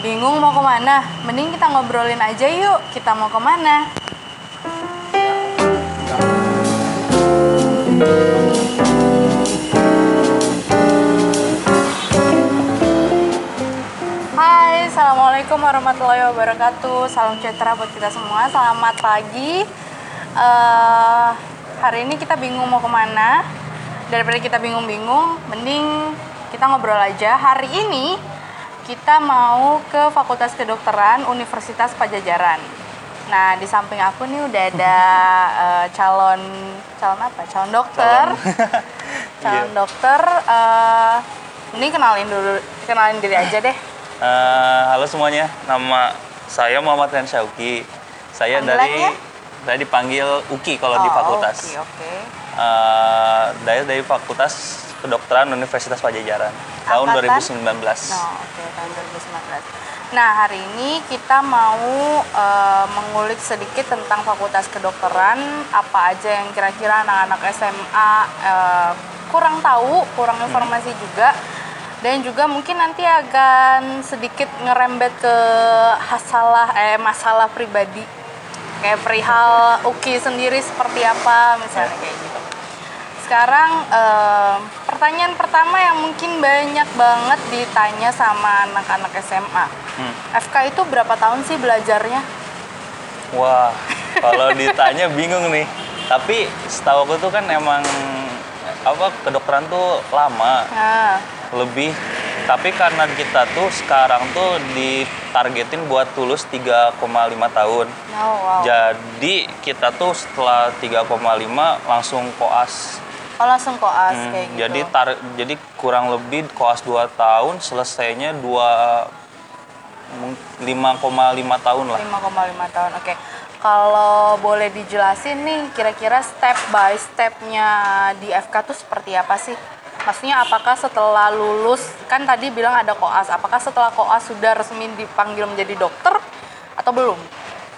Bingung mau ke mana? Mending kita ngobrolin aja yuk. Kita mau ke mana? Hai, Assalamualaikum warahmatullahi wabarakatuh Salam sejahtera buat kita semua Selamat pagi Eh, Hari ini kita bingung mau ke mana Daripada kita bingung-bingung Mending kita ngobrol aja Hari ini kita mau ke Fakultas Kedokteran Universitas Pajajaran Nah, di samping aku nih udah ada eh, calon calon apa? Calon dokter. Calon, Iya. dokter. eh, ini kenalin dulu, kenalin diri aja deh. Eh, halo semuanya, nama saya Muhammad Ren Syauki. Saya dari saya dipanggil Uki kalau di Oh, fakultas. Oke, oke. Eh, dari dari Fakultas Kedokteran Universitas Pajajaran tahun Angkatan? 2019. No, oke tahun 2019. Nah, hari ini kita mau eh, mengulik sedikit tentang Fakultas Kedokteran, apa aja yang kira-kira anak-anak SMA eh, kurang tahu, kurang informasi juga. Dan juga mungkin nanti akan sedikit ngerembet ke masalah eh masalah pribadi. Kayak perihal Uki sendiri seperti apa misalnya kayak gitu. Sekarang em, pertanyaan pertama yang mungkin banyak banget ditanya sama anak-anak SMA. Hmm. FK itu berapa tahun sih belajarnya? Wah, kalau ditanya bingung nih. Tapi setahu aku tuh kan emang apa kedokteran tuh lama. Nah, lebih tapi karena kita tuh sekarang tuh ditargetin buat lulus 3,5 tahun oh, wow. jadi kita tuh setelah 3,5 langsung koas Oh langsung koas Hmm, kayak gitu. jadi tar jadi kurang lebih koas 2 tahun selesainya 2 mung- 5,5 tahun lah 5,5 tahun. Oke. Kalau boleh dijelasin nih, kira-kira step by stepnya di FK tuh seperti apa sih? Maksudnya apakah setelah lulus, kan tadi bilang ada koas, apakah setelah koas sudah resmi dipanggil menjadi dokter atau belum?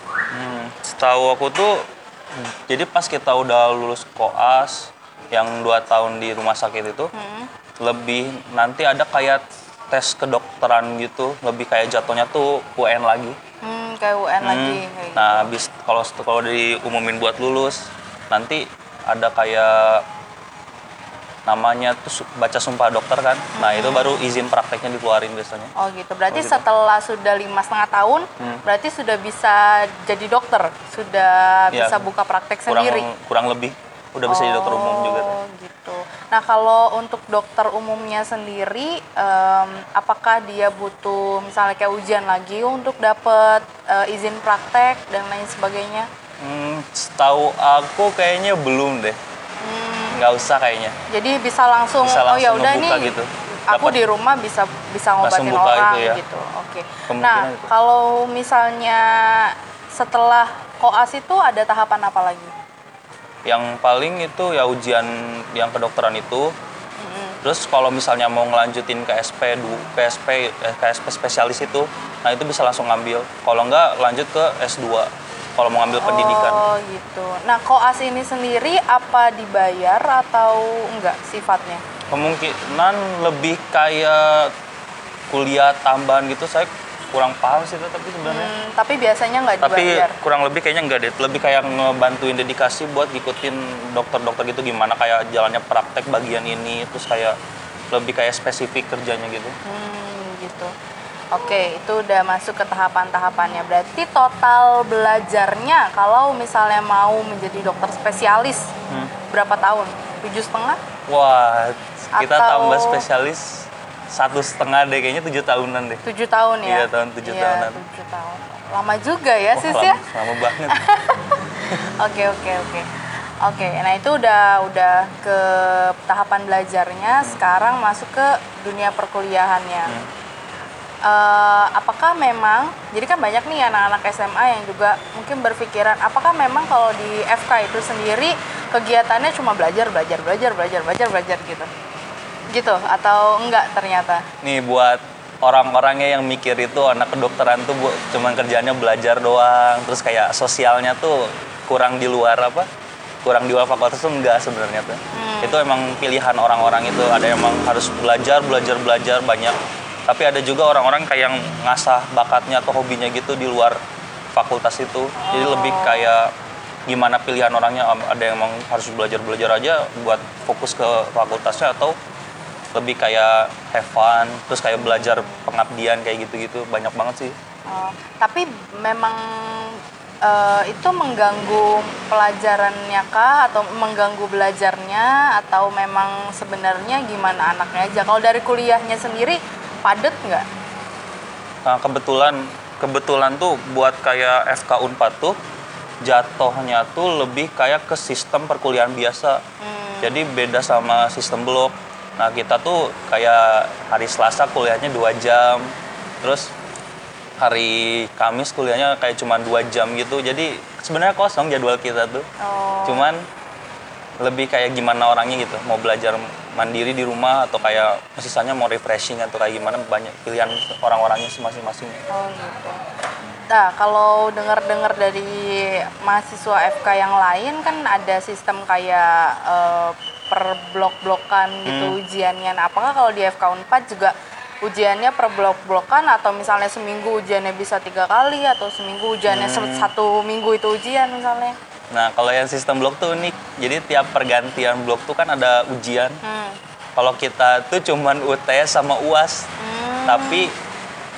Hmm, setahu aku tuh jadi pas kita udah lulus koas yang 2 tahun di rumah sakit itu Hmm. lebih nanti ada kayak tes kedokteran gitu lebih kayak jatuhnya tuh UN lagi Hmm, kayak UN lagi. Kayak gitu. nah habis kalau kalau diumumin buat lulus nanti ada kayak namanya tuh baca sumpah dokter kan nah itu baru izin prakteknya dikeluarin biasanya Oh gitu. Berarti Oh, gitu. setelah sudah lima setengah tahun, Hmm. berarti sudah bisa jadi dokter, sudah Ya, bisa buka praktek kurang sendiri. kurang lebih udah bisa jadi dokter umum juga tuh. Oh gitu. Nah kalau untuk dokter umumnya sendiri, em, apakah dia butuh misalnya kayak ujian lagi untuk dapat eh, izin praktek dan lain sebagainya? Hmm, setahu aku kayaknya belum deh Hmm, nggak usah kayaknya jadi bisa langsung, Bisa oh ya langsung udah nih, gitu. aku Dapat- di rumah bisa bisa Langsung ngobatin buka orang itu ya. gitu. Oke. Kemungkinan Nah itu. kalau misalnya setelah koas itu ada tahapan apa lagi? Yang paling itu ya ujian yang kedokteran itu Mm-mm. terus kalau misalnya mau ngelanjutin ke SP du- ke SP eh, ke SP spesialis itu nah itu bisa langsung ngambil kalau enggak lanjut ke S2 kalau mau ngambil pendidikan Oh gitu. Nah koas ini sendiri apa dibayar atau enggak sifatnya? kemungkinan lebih kayak kuliah tambahan gitu saya kurang paham sih itu tapi sebenarnya Hmm, tapi biasanya nggak tapi dibayar. kurang lebih kayaknya enggak deh lebih kayak ngebantuin dedikasi buat ngikutin dokter-dokter gitu gimana kayak jalannya praktek bagian ini terus kayak lebih kayak spesifik kerjanya gitu Hmm, gitu. Oke, itu udah masuk ke tahapan-tahapannya. Berarti total belajarnya kalau misalnya mau menjadi dokter spesialis Hmm. berapa tahun? Tujuh setengah? Wah, kita Atau- tambah spesialis satu setengah deh, kayaknya tujuh tahunan deh. Tujuh tahun ya? Iya, tahun tujuh Iya, tahunan. tujuh tahun. Lama juga ya, Wah, Sis lama, ya? lama banget. Oke oke oke. Oke, nah itu udah udah ke tahapan belajarnya. Sekarang masuk ke dunia perkuliahannya. Hmm. Eh, apakah memang, jadi kan banyak nih anak-anak SMA yang juga mungkin berpikiran, apakah memang kalau di FK itu sendiri kegiatannya cuma belajar, belajar, belajar, belajar, belajar, belajar gitu, gitu atau enggak ternyata? Nih buat orang-orangnya yang mikir itu anak kedokteran tuh bu, cuman kerjanya belajar doang, terus kayak sosialnya tuh kurang di luar apa? Kurang di luar fakultas tuh enggak sebenarnya tuh. Hmm. Itu emang pilihan orang-orang itu ada yang emang harus belajar, belajar, belajar banyak tapi ada juga orang-orang kayak yang ngasah bakatnya atau hobinya gitu di luar fakultas itu jadi lebih kayak gimana pilihan orangnya ada yang emang harus belajar belajar aja buat fokus ke fakultasnya atau lebih kayak have fun terus kayak belajar pengabdian kayak gitu-gitu banyak banget sih Oh, tapi memang eh, itu mengganggu pelajarannya kah atau mengganggu belajarnya atau memang sebenarnya gimana anaknya aja? Kalau dari kuliahnya sendiri padet nggak? Nah, kebetulan kebetulan tuh buat kayak FK Unpad tuh jatuhnya tuh lebih kayak ke sistem perkuliahan biasa. Jadi beda sama sistem blok. Nah, kita tuh kayak hari Selasa kuliahnya dua jam. Terus hari Kamis kuliahnya kayak cuma dua jam gitu. Jadi sebenarnya kosong jadwal kita tuh. Oh, Cuman lebih kayak gimana orangnya gitu. Mau belajar mandiri di rumah atau kayak sisanya mau refreshing atau kayak gimana banyak pilihan orang-orangnya masing-masing. oh gitu. Nah, kalau dengar-dengar dari mahasiswa FK yang lain kan ada sistem kayak eh, per blok-blokan gitu ujiannya. Nah, apakah kalau di FK Unpad juga ujiannya per blok-blokan atau misalnya seminggu ujiannya bisa tiga kali atau seminggu ujiannya se- satu minggu itu ujian misalnya? Nah, kalau yang sistem blok tuh unik. Jadi tiap pergantian blok tuh kan ada ujian. Hmm. Kalau kita tuh cuman UTS sama UAS. Hmm. Tapi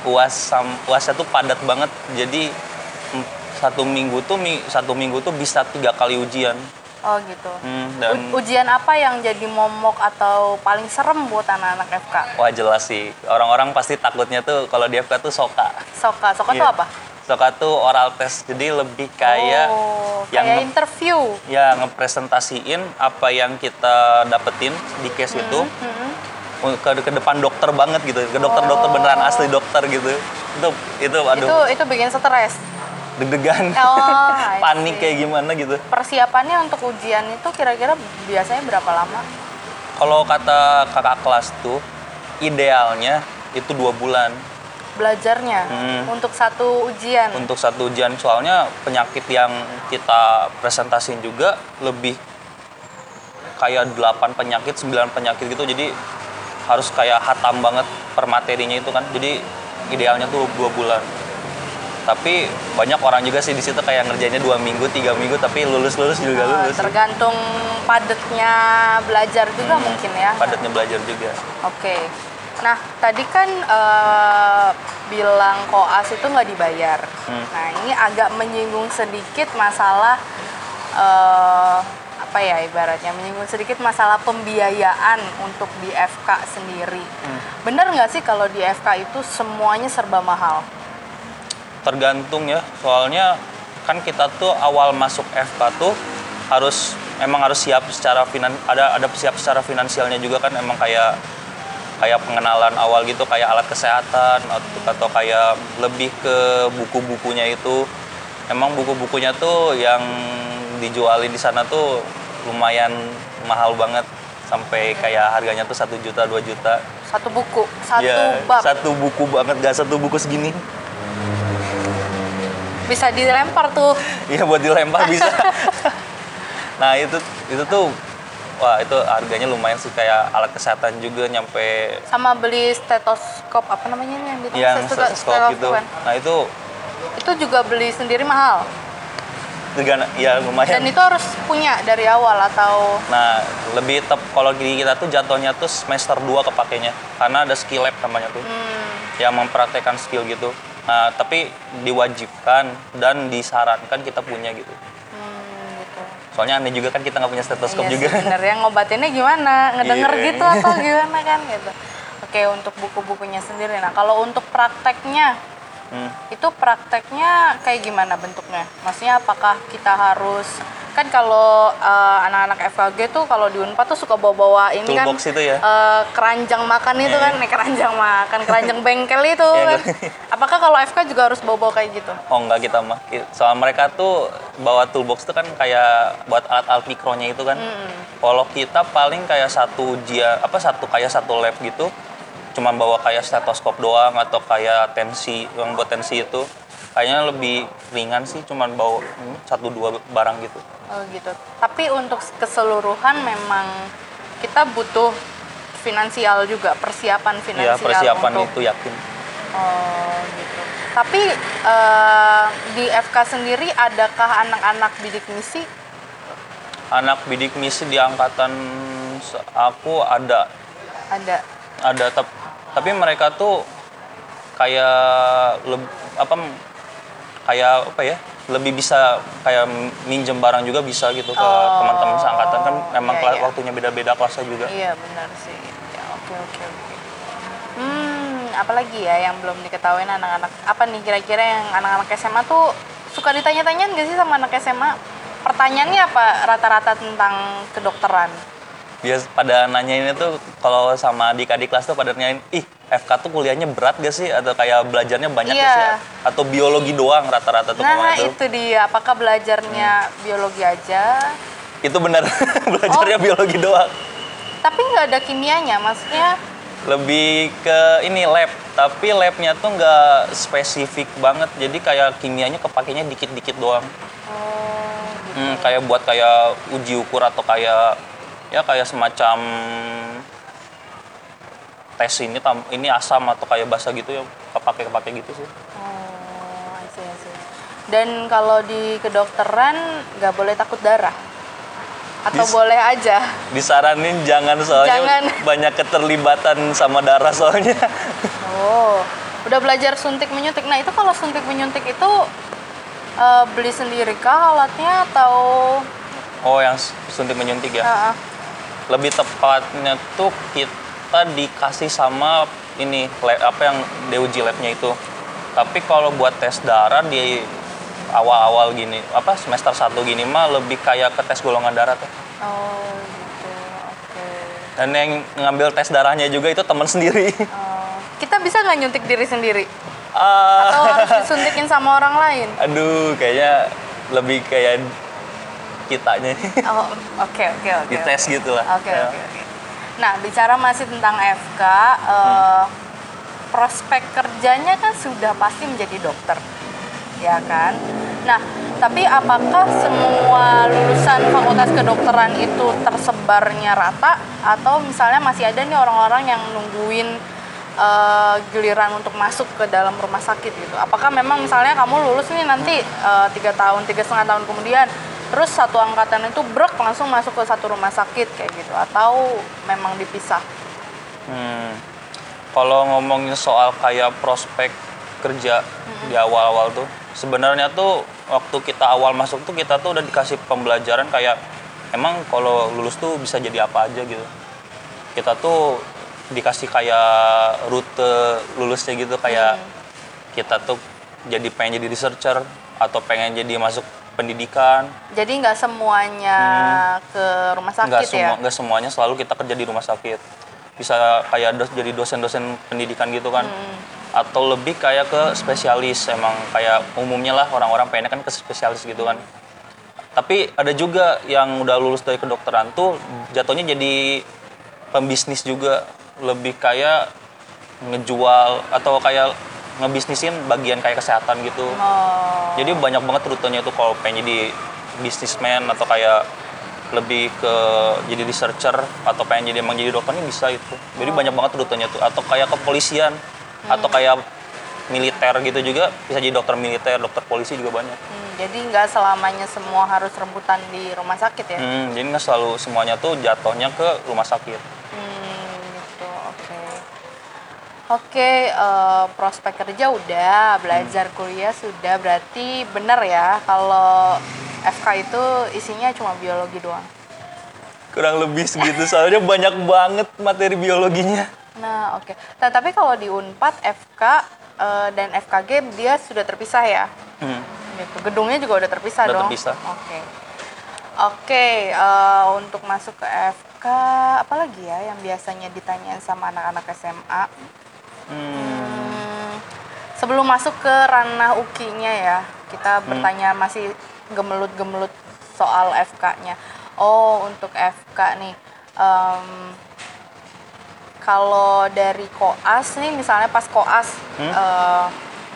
UAS sam UASnya tuh padat banget. Jadi satu minggu tuh satu minggu tuh bisa tiga kali ujian. Oh gitu. Hmm, dan U- ujian apa yang jadi momok atau paling serem buat anak-anak FK? wah jelas sih. Orang-orang pasti takutnya tuh kalau di FK tuh soka. Soka, soka itu Iya. apa? Soka tuh oral test. Jadi lebih kayak oh, yang kayak interview. ya ngepresentasiin apa yang kita dapetin di case itu Hmm. ke, ke depan dokter banget gitu ke dokter-dokter beneran asli dokter gitu itu itu Itu aduh itu bikin stres. Deg-degan. Oh, panik kayak gimana gitu. Persiapannya untuk ujian itu kira-kira biasanya berapa lama? kalau kata kakak kelas tuh idealnya itu dua bulan. Belajarnya? Hmm. untuk satu ujian. untuk satu ujian. Soalnya penyakit yang kita presentasiin juga lebih kayak 8 penyakit 9 penyakit gitu. Jadi harus kayak hatam banget per materinya itu kan. Jadi idealnya tuh dua bulan tapi banyak orang juga sih di situ kayak ngerjainnya dua minggu tiga minggu tapi lulus lulus juga lulus tergantung padatnya belajar juga mungkin ya. padatnya belajar juga Oke. Nah, tadi kan eh, bilang koas itu nggak dibayar. Hmm. Nah, ini agak menyinggung sedikit masalah eh, apa ya ibaratnya menyinggung sedikit masalah pembiayaan untuk di FK sendiri. Hmm. Bener nggak sih kalau di FK itu semuanya serba mahal? Tergantung ya. Soalnya kan kita tuh awal masuk FK tuh harus emang harus siap secara finan ada ada siap secara finansialnya juga kan. Emang kayak kayak pengenalan awal gitu kayak alat kesehatan atau, atau kayak lebih ke buku-bukunya itu. Emang buku-bukunya tuh yang dijualin di sana tuh lumayan mahal banget. Sampai kayak harganya tuh satu juta dua juta. Satu buku, satu Ya, bab? satu buku banget gak satu buku segini bisa dilempar tuh. Iya buat dilempar bisa. nah itu itu tuh wah itu harganya lumayan sih kayak alat kesehatan juga nyampe Sama beli stetoskop apa namanya ini yang di yang Steto- stethoscope gitu. kan? Nah itu Itu juga beli sendiri mahal. juga ya lumayan. Dan itu harus punya dari awal atau Nah lebih tep kalau di kita tuh jatuhnya tuh semester 2 kepakainya karena ada skill lab namanya tuh hmm, yang mempraktekkan skill gitu. Nah tapi diwajibkan dan disarankan kita punya gitu. hmm, gitu. Soalnya aneh juga kan kita nggak punya stetoskop Iya juga. sih, bener ya ngobatinnya gimana? Ngedenger Iya. gitu atau gimana kan gitu. Oke, untuk buku-bukunya sendiri. Nah, kalau untuk prakteknya Hmm. itu prakteknya kayak gimana bentuknya? Maksudnya apakah kita harus kan kalau eh, anak-anak FKG tuh kalau di Unpad tuh suka bawa-bawa ini kan Toolbox itu ya? eh, keranjang makan itu Iya. kan, nih keranjang makan, keranjang bengkel itu Iya, kan. Apakah kalau FK juga harus bawa-bawa kayak gitu? Oh enggak kita mah. Soal mereka tuh bawa toolbox tuh kan kayak buat alat-alat mikronya itu kan. Kalau kita paling kayak satu ujian apa satu kayak satu lab gitu. Cuman bawa kayak stetoskop doang atau kayak tensi yang buat tensi itu. Kayaknya lebih ringan sih cuman bawa hmm, satu dua barang gitu. Oh gitu. Tapi untuk keseluruhan memang kita butuh finansial juga, persiapan ya finansial persiapan untuk itu yakin Oh gitu. Tapi eh, di FK sendiri adakah anak-anak bidik misi? anak bidik misi di angkatan aku ada Ada. ada tep- tapi mereka tuh kayak leb- apa kayak apa ya lebih bisa kayak minjem barang juga bisa gitu ke Oh, teman-teman seangkatan kan memang iya, iya. waktunya beda-beda kelasnya juga Iya benar sih. Ya oke oke oke. Hmm, apalagi ya yang belum diketahui anak-anak apa nih kira-kira yang anak-anak SMA tuh suka ditanya-tanyain gak sih sama anak SMA? Pertanyaannya apa rata-rata tentang kedokteran? Bias pada nanyain itu kalau sama adik-adik kelas tuh pada nanyain ih FK tuh kuliahnya berat gak sih atau kayak belajarnya banyak gak Iya. sih atau biologi doang rata-rata tuh Nah tuh itu dia, apakah belajarnya Hmm. biologi aja? itu benar belajarnya Oh. biologi doang Tapi nggak ada kimianya, maksudnya lebih ke ini lab tapi labnya tuh nggak spesifik banget jadi kayak kimianya kepakainya dikit-dikit doang oh, gitu. Hmm, kayak buat kayak uji ukur atau kayak ya kayak semacam tes ini tam- ini asam atau kayak basa gitu ya kepake kepake gitu sih Oh, I see, I see. Dan kalau di kedokteran nggak boleh takut darah? Atau Dis- boleh aja? disaranin jangan soalnya Jangan. banyak keterlibatan sama darah soalnya Oh, udah belajar suntik menyuntik. Nah itu kalau suntik menyuntik itu eh, beli sendiri kah alatnya atau? oh yang suntik menyuntik ya Ah, ah. Lebih tepatnya tuh kita dikasih sama ini lab, apa yang diuji labnya itu tapi kalau buat tes darah di awal-awal gini apa semester 1 gini mah lebih kayak ke tes golongan darah tuh Oh gitu, oke. dan yang ngambil tes darahnya juga itu teman sendiri Oh, kita bisa nggak nyuntik diri sendiri? Ah, Atau harus disuntikin sama orang lain? aduh kayaknya lebih kayak kitanya Oh, oke oke oke. dites oke. gitu lah Oke Ya. oke oke. Nah bicara masih tentang FK, eh, prospek kerjanya kan sudah pasti menjadi dokter, ya kan? Nah tapi apakah semua lulusan fakultas kedokteran itu tersebarnya rata atau misalnya masih ada nih orang-orang yang nungguin eh, giliran untuk masuk ke dalam rumah sakit gitu? Apakah memang misalnya kamu lulus nih nanti eh, tiga tahun, tiga setengah tahun kemudian terus satu angkatan itu brek langsung masuk ke satu rumah sakit kayak gitu atau memang dipisah Hmm. Kalau ngomongin soal kayak prospek kerja di awal-awal tuh, sebenarnya tuh waktu kita awal masuk tuh kita tuh udah dikasih pembelajaran kayak emang kalau lulus tuh bisa jadi apa aja gitu. Kita tuh dikasih kayak rute lulusnya gitu kayak kita tuh jadi pengen jadi researcher atau pengen jadi masuk pendidikan. jadi nggak semuanya ke rumah sakit nggak ya? semua nggak semuanya selalu kita kerja di rumah sakit. Bisa kayak dos- jadi dosen-dosen pendidikan gitu kan. Hmm. atau lebih kayak ke spesialis emang kayak umumnya lah orang-orang pengennya kan ke spesialis gitu kan. Tapi ada juga yang udah lulus dari kedokteran tuh jatuhnya jadi pembisnis juga. Lebih kayak ngejual atau kayak ngebisnisin bagian kayak kesehatan gitu oh jadi banyak banget rutenya itu kalau pengen jadi bisnismen atau kayak lebih ke jadi researcher atau pengen jadi emang jadi dokter ini bisa itu. Jadi banyak banget rutenya tuh atau kayak kepolisian atau kayak militer gitu juga bisa jadi dokter militer, dokter polisi juga banyak. Hmm, jadi nggak selamanya semua harus rebutan di rumah sakit ya Hmm, jadi nggak selalu semuanya tuh jatuhnya ke rumah sakit. Hmm. Oke, eh, prospek kerja udah, belajar kuliah sudah, berarti benar ya kalau FK itu isinya cuma biologi doang. Kurang lebih segitu soalnya banyak banget materi biologinya. Nah, oke. Nah, tapi kalau di Unpad, FK eh, dan FKG dia sudah terpisah ya? Hmm. Gitu. Gedungnya juga udah terpisah Udah dong? terpisah. Oke. Oke, eh, untuk masuk ke FK, apalagi ya yang biasanya ditanyain sama anak-anak SMA? Hmm. Sebelum masuk ke ranah UKI-nya ya, kita Hmm. bertanya masih gemelut-gemelut soal FK-nya. Oh, untuk FK nih, em, kalau dari koas nih, misalnya pas koas, Hmm? eh,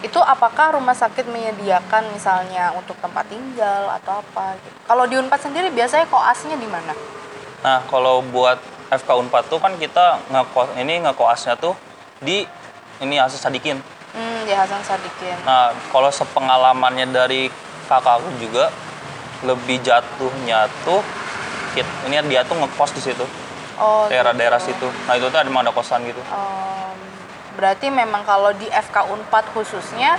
itu apakah rumah sakit menyediakan misalnya untuk tempat tinggal atau apa? Gitu. Kalau di Unpad sendiri biasanya koasnya di mana? Nah, kalau buat FK Unpad tuh kan kita ngekos ini ngekoasnya tuh di ini Hasan Sadikin. Hmm, di Hasan Sadikin. Nah, kalau sepengalamannya dari kakakku juga lebih jatuhnya tuh kit- ini dia tuh ngekos di situ, Oh, daerah-daerah gitu. situ. Nah, itu tuh ada emang ada kosan gitu. Em, berarti memang kalau di FK Unpad khususnya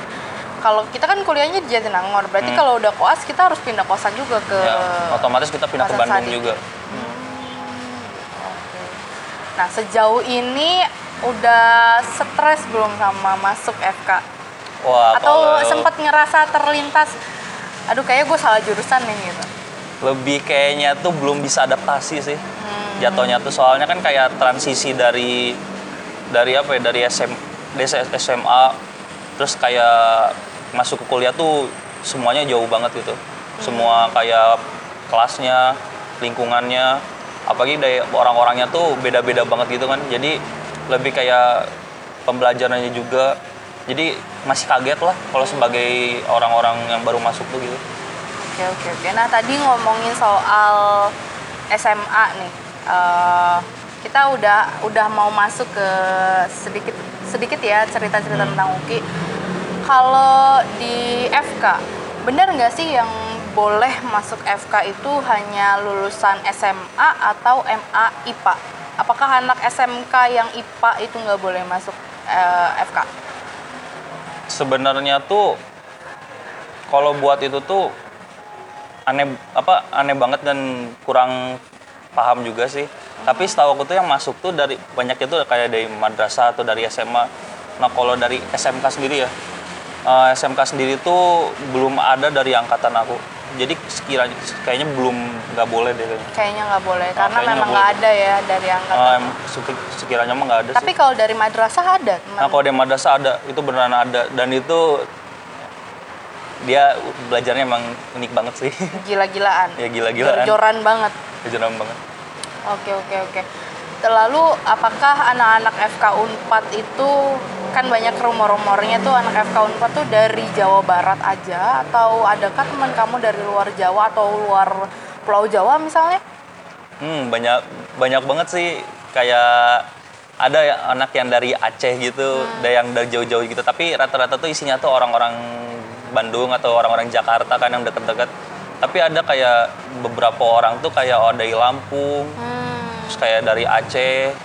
kalau kita kan kuliahnya di Jatinangor, berarti Hmm. kalau udah koas kita harus pindah kosan juga ke Ya, otomatis kita pindah ke Bandung Sadikin. juga. Oke. Nah, sejauh ini udah stres belum sama masuk FK? Wah, Atau kalau sempat ngerasa terlintas, aduh kayaknya gue salah jurusan nih gitu. lebih kayaknya tuh belum bisa adaptasi sih. Hmm. Jatuhnya tuh soalnya kan kayak transisi dari dari apa ya dari SM dari SMA terus kayak masuk ke kuliah tuh semuanya jauh banget gitu. Semua kayak kelasnya, lingkungannya, apalagi dari orang-orangnya tuh beda-beda banget gitu kan. Jadi lebih kayak pembelajarannya juga. Jadi masih kaget lah kalau sebagai orang-orang yang baru masuk tuh gitu. Oke oke oke. Nah tadi ngomongin soal SMA nih, Eh, kita udah udah mau masuk ke sedikit sedikit ya cerita-cerita Hmm. tentang UKI. Kalau di FK, benar nggak sih yang boleh masuk FK itu hanya lulusan SMA atau MA IPA? Apakah anak SMK yang IPA itu nggak boleh masuk eh, FK? sebenarnya tuh kalau buat itu tuh aneh apa aneh banget dan kurang paham juga sih. Tapi setahu aku tuh yang masuk tuh dari banyak itu kayak dari madrasah atau dari SMA. Nah kalau dari SMK sendiri ya, eh, SMK sendiri tuh belum ada dari angkatan aku. Jadi sekiranya kayaknya belum nggak boleh deh. kayaknya. Kayaknya nggak boleh, karena kayaknya memang nggak ada ya dari angkatan. Seki- sekiranya mah nggak ada Tapi sih. kalau dari madrasah ada. teman. Nah kalau di madrasah ada, itu beneran ada dan itu dia belajarnya emang unik banget sih. gila-gilaan. ya gila-gilaan. Jor-joran banget. Kejuran banget. Oke oke oke. Lalu apakah anak-anak FK Unpad itu kan banyak rumor-rumornya tuh anak FK Unpad tuh dari Jawa Barat aja atau adakah teman kamu dari luar Jawa atau luar Pulau Jawa misalnya? Hmm, banyak banyak banget sih kayak ada ya anak yang dari Aceh gitu, ada yang dari jauh-jauh gitu. Tapi rata-rata tuh isinya tuh orang-orang Bandung atau orang-orang Jakarta kan yang deket-deket. Tapi ada kayak beberapa orang tuh kayak oh, dari Lampung, Hmm. terus kayak dari Aceh,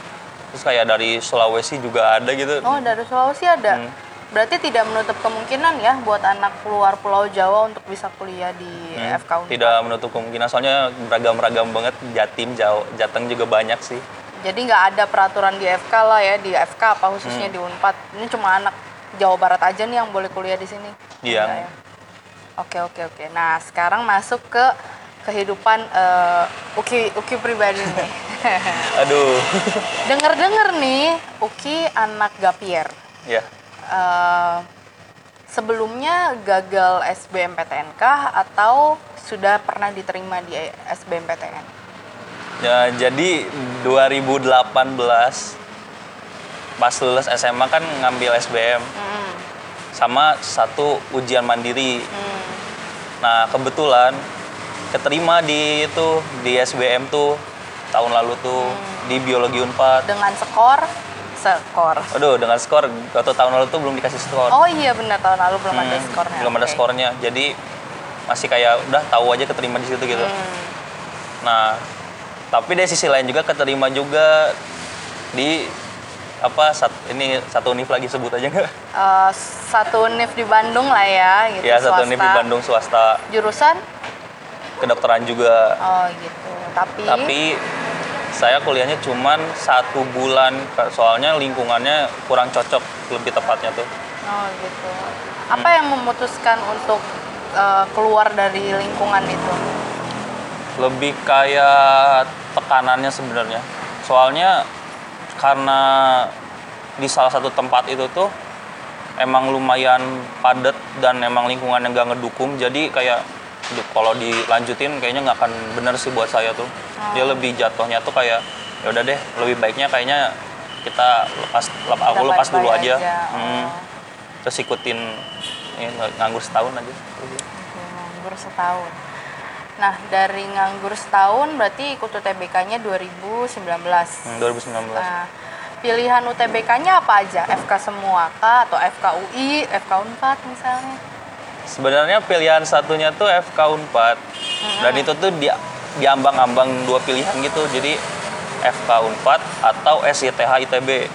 terus kayak dari Sulawesi juga ada gitu. Oh dari Sulawesi ada. Hmm. Berarti tidak menutup kemungkinan ya buat anak luar Pulau Jawa untuk bisa kuliah di Hmm, FK Unpad. Tidak menutup kemungkinan soalnya beragam-ragam banget. Jatim, Jawa, Jateng juga banyak sih. Jadi nggak ada peraturan di FK lah ya di FK apa khususnya Hmm. di Unpad. Ini cuma anak Jawa Barat aja nih yang boleh kuliah di sini. Iya. Enggak ya? Oke oke oke. Nah sekarang masuk ke kehidupan eh, Uki Uki pribadi nih. Aduh. Dengar-dengar nih Uki anak gapier. ya. Eh, sebelumnya gagal SBMPTN kah atau sudah pernah diterima di SBMPTN? Ya, jadi 2018 pas lulus SMA kan ngambil SBM Hmm, sama satu ujian mandiri. hmm. Nah, kebetulan keterima di itu di SBM tuh tahun lalu tuh di biologi Unpad. Dengan skor skor. Aduh, dengan skor waktu tahun lalu tuh belum dikasih skor. Oh iya benar tahun lalu belum ada Hmm, skornya. Belum ada skornya. Jadi masih kayak udah tahu aja keterima di situ gitu. Hmm. Nah, tapi dari sisi lain juga keterima juga di apa sat, ini satu univ lagi sebut aja nggak? Eh, satu univ di Bandung lah ya gitu ya satu univ di Bandung swasta Jurusan? Kedokteran juga. Oh gitu. Tapi, Tapi saya kuliahnya cuman satu bulan soalnya lingkungannya kurang cocok lebih tepatnya tuh. Oh gitu. Apa yang memutuskan untuk eh, keluar dari lingkungan itu? Lebih kayak tekanannya sebenarnya. Soalnya karena di salah satu tempat itu tuh emang lumayan padat dan emang lingkungannya nggak ngedukung jadi kayak "Duh, kalau dilanjutin kayaknya nggak akan bener sih buat saya tuh dia lebih jatuhnya tuh kayak ya udah deh lebih baiknya kayaknya kita lepas lep- aku Kita lepas dulu aja, aja. Hmm. Oh. terus ikutin ini, nganggur setahun aja nganggur setahun. Nah, dari nganggur setahun berarti ikut UTBK-nya 2019. Hmm, 2019. Nah, pilihan UTBK-nya apa aja? FK semua kah atau FK UI, FK Unpad misalnya? Sebenarnya pilihan satunya tuh FK Unpad. Dan itu tuh di diambang-ambang dua pilihan gitu. Jadi FK Unpad atau SITH ITB.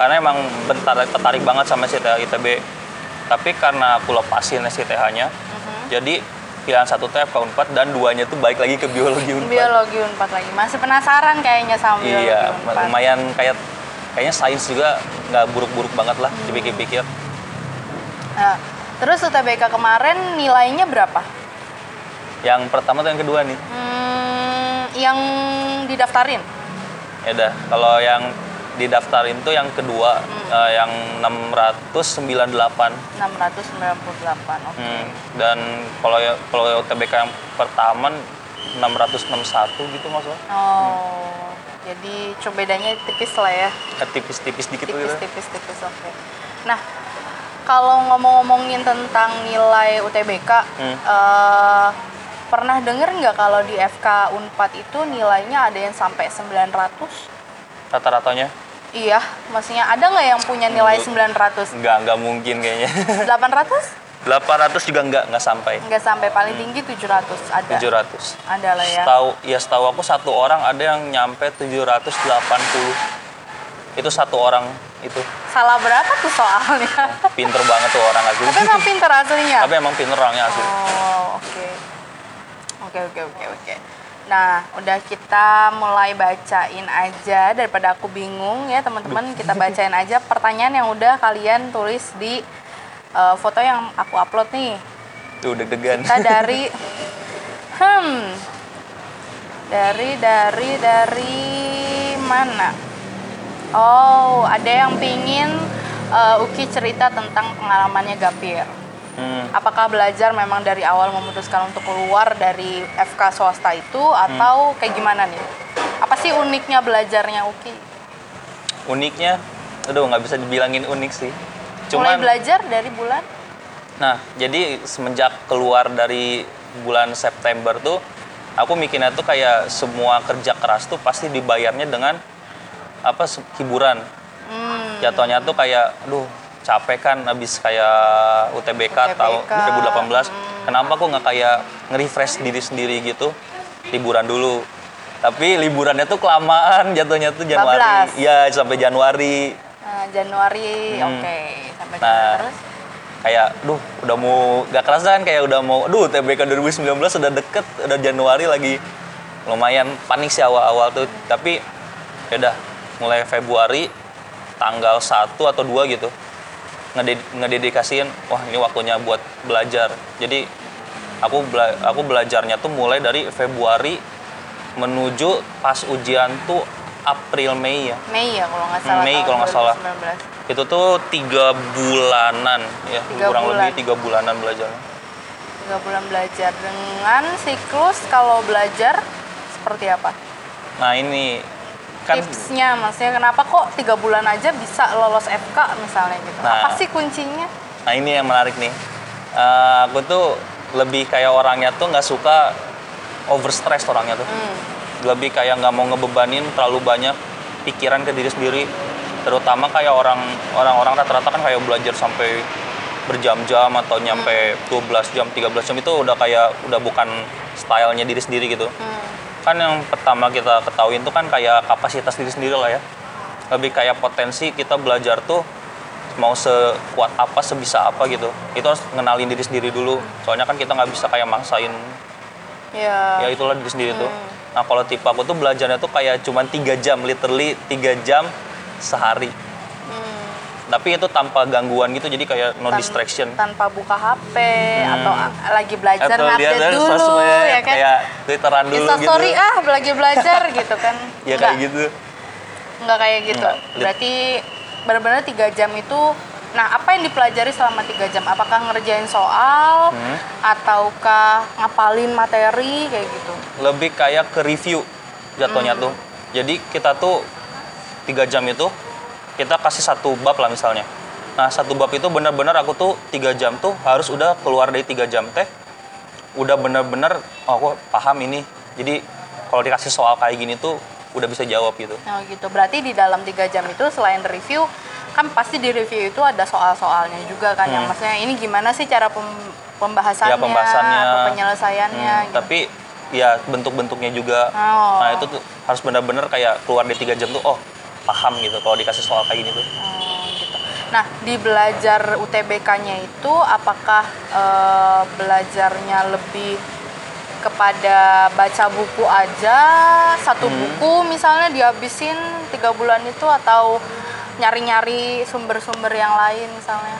Karena emang bentar tertarik banget sama SITH ITB. Tapi karena aku lepasin SITH-nya, jadi pilihan satu tuh FK Unpad dan duanya tuh balik lagi ke biologi Unpad. Biologi Unpad lagi. Masih penasaran kayaknya sama biologi Iya, Unpad. lumayan kayak kayaknya sains juga nggak buruk-buruk banget lah dipikir-pikir. Nah, terus UTBK kemarin nilainya berapa? Yang pertama tuh yang kedua nih. Hmm, yang didaftarin? Ya udah, kalau yang didaftarin tuh yang kedua Hmm. eh, yang 698. 698. Oke. Hmm, Dan kalau ya kalau UTBK yang pertama 661 gitu maksudnya. Oh, jadi coba bedanya tipis lah ya. Eh, Tipis-tipis dikit gitu. Tipis, tipis, tipis. Oke. Nah, kalau ngomong-ngomongin tentang nilai UTBK, Hmm. eh, pernah denger nggak kalau di FK Unpad itu nilainya ada yang sampai 900? Rata-ratanya Iya, maksudnya ada nggak yang punya nilai Menurut- 900? nggak nggak mungkin kayaknya. 800? 800 juga nggak nggak sampai. Nggak sampai, paling tinggi 700 ada. 700. Ada lah ya. Setahu ya setahu aku satu orang ada yang nyampe 780. Itu satu orang itu. Salah berapa tuh soalnya? Pinter banget tuh orang asli. Tapi emang pinter aslinya? Tapi emang pinter orangnya asli. Oh, oke. Oke, oke, oke, oke. Nah, udah kita mulai bacain aja daripada aku bingung ya, teman-teman. Kita bacain aja pertanyaan yang udah kalian tulis di eh, foto yang aku upload nih. Tuh deg-degan. Kita dari hmm. Dari dari dari mana? Oh, ada yang pingin eh, Uki cerita tentang pengalamannya Gapir. Hmm. Apakah belajar memang dari awal memutuskan untuk keluar dari FK swasta itu atau kayak gimana nih? Apa sih uniknya belajarnya Uki? Uniknya, aduh nggak bisa dibilangin unik sih. Mulai Cuman, belajar dari bulan? nah jadi semenjak keluar dari bulan September tuh, aku mikirnya tuh kayak semua kerja keras tuh pasti dibayarnya dengan apa hiburan. Hmm, Jatuhnya tuh kayak, aduh capek kan abis kayak UTBK, tahun UTBK, 2018. Kenapa kok nggak kayak nge-refresh diri sendiri gitu, liburan dulu. Tapi liburannya tuh kelamaan jatuhnya tuh Januari. Iya sampai Januari. Nah, Januari, Hmm. oke. Sampai Nah. Januari terus? Kayak, duh udah mau, gak kerasa kan kayak udah mau, duh UTBK 2019 udah deket, udah Januari lagi. Lumayan panik sih awal-awal tuh. Tapi ya udah mulai Februari tanggal 1 atau 2 gitu ngeded- ngededikasiin wah ini waktunya buat belajar jadi aku bela- aku belajarnya tuh mulai dari Februari menuju pas ujian tuh April Mei ya Mei ya kalau nggak salah. Mei kalau nggak salah. 2019. itu tuh tiga bulanan ya Tiga kurang bulan. lebih tiga bulanan belajarnya Tiga bulan belajar dengan siklus kalau belajar seperti apa? nah ini kan Tipsnya, maksudnya kenapa kok tiga bulan aja bisa lolos FK misalnya gitu? Nah. Apa sih kuncinya? nah ini yang menarik nih Eh, aku tuh lebih kayak orangnya tuh nggak suka overstress orangnya tuh Hmm. lebih kayak nggak mau ngebebanin terlalu banyak pikiran ke diri sendiri terutama kayak orang orang-orang rata-rata kan kayak belajar sampai berjam-jam atau nyampe 12 jam 13 jam itu udah kayak udah bukan stylenya diri sendiri gitu Hmm. Kan yang pertama kita ketahui itu kan kayak kapasitas diri sendiri lah ya. Lebih kayak potensi kita belajar tuh mau sekuat apa sebisa apa gitu. Itu harus ngenalin diri sendiri dulu. Soalnya kan kita nggak bisa kayak maksain. Ya. ya itulah diri sendiri tuh. Nah kalau tipe aku tuh belajarnya tuh kayak cuman tiga jam literally tiga jam sehari. Hmm. Tapi itu tanpa gangguan gitu jadi kayak no Tan- distraction Tanpa buka HP Hmm. atau lagi belajar Atau lihat dulu sosmed, ya kan? kayak twitteran dulu Insta gitu story ah lagi belajar gitu kan? ya Enggak. kayak gitu Nggak kayak gitu. Nggak. Berarti benar-benar tiga jam itu. Nah, apa yang dipelajari selama tiga jam? Apakah ngerjain soal, Hmm. ataukah ngapalin materi kayak gitu? lebih kayak ke review jatuhnya Hmm. tuh. Jadi kita tuh tiga jam itu kita kasih satu bab lah misalnya. Nah satu bab itu benar-benar aku tuh tiga jam tuh harus udah keluar dari tiga jam teh udah bener-bener oh aku paham ini jadi kalau dikasih soal kayak gini tuh udah bisa jawab gitu Oh gitu. Berarti di dalam tiga jam itu selain review, kan pasti di review itu ada soal-soalnya juga kan. Yang Hmm. maksudnya ini gimana sih cara pem- pembahasannya, Ya, pembahasannya. atau penyelesaiannya Hmm, gitu. tapi ya bentuk-bentuknya juga Oh. nah itu tuh harus bener-bener kayak keluar di tiga jam tuh oh paham gitu kalau dikasih soal kayak gini tuh Oh, gitu. Nah, di belajar UTBK-nya itu apakah eh, belajarnya lebih kepada baca buku aja satu Hmm. buku misalnya dihabisin tiga bulan itu atau nyari-nyari sumber-sumber yang lain misalnya?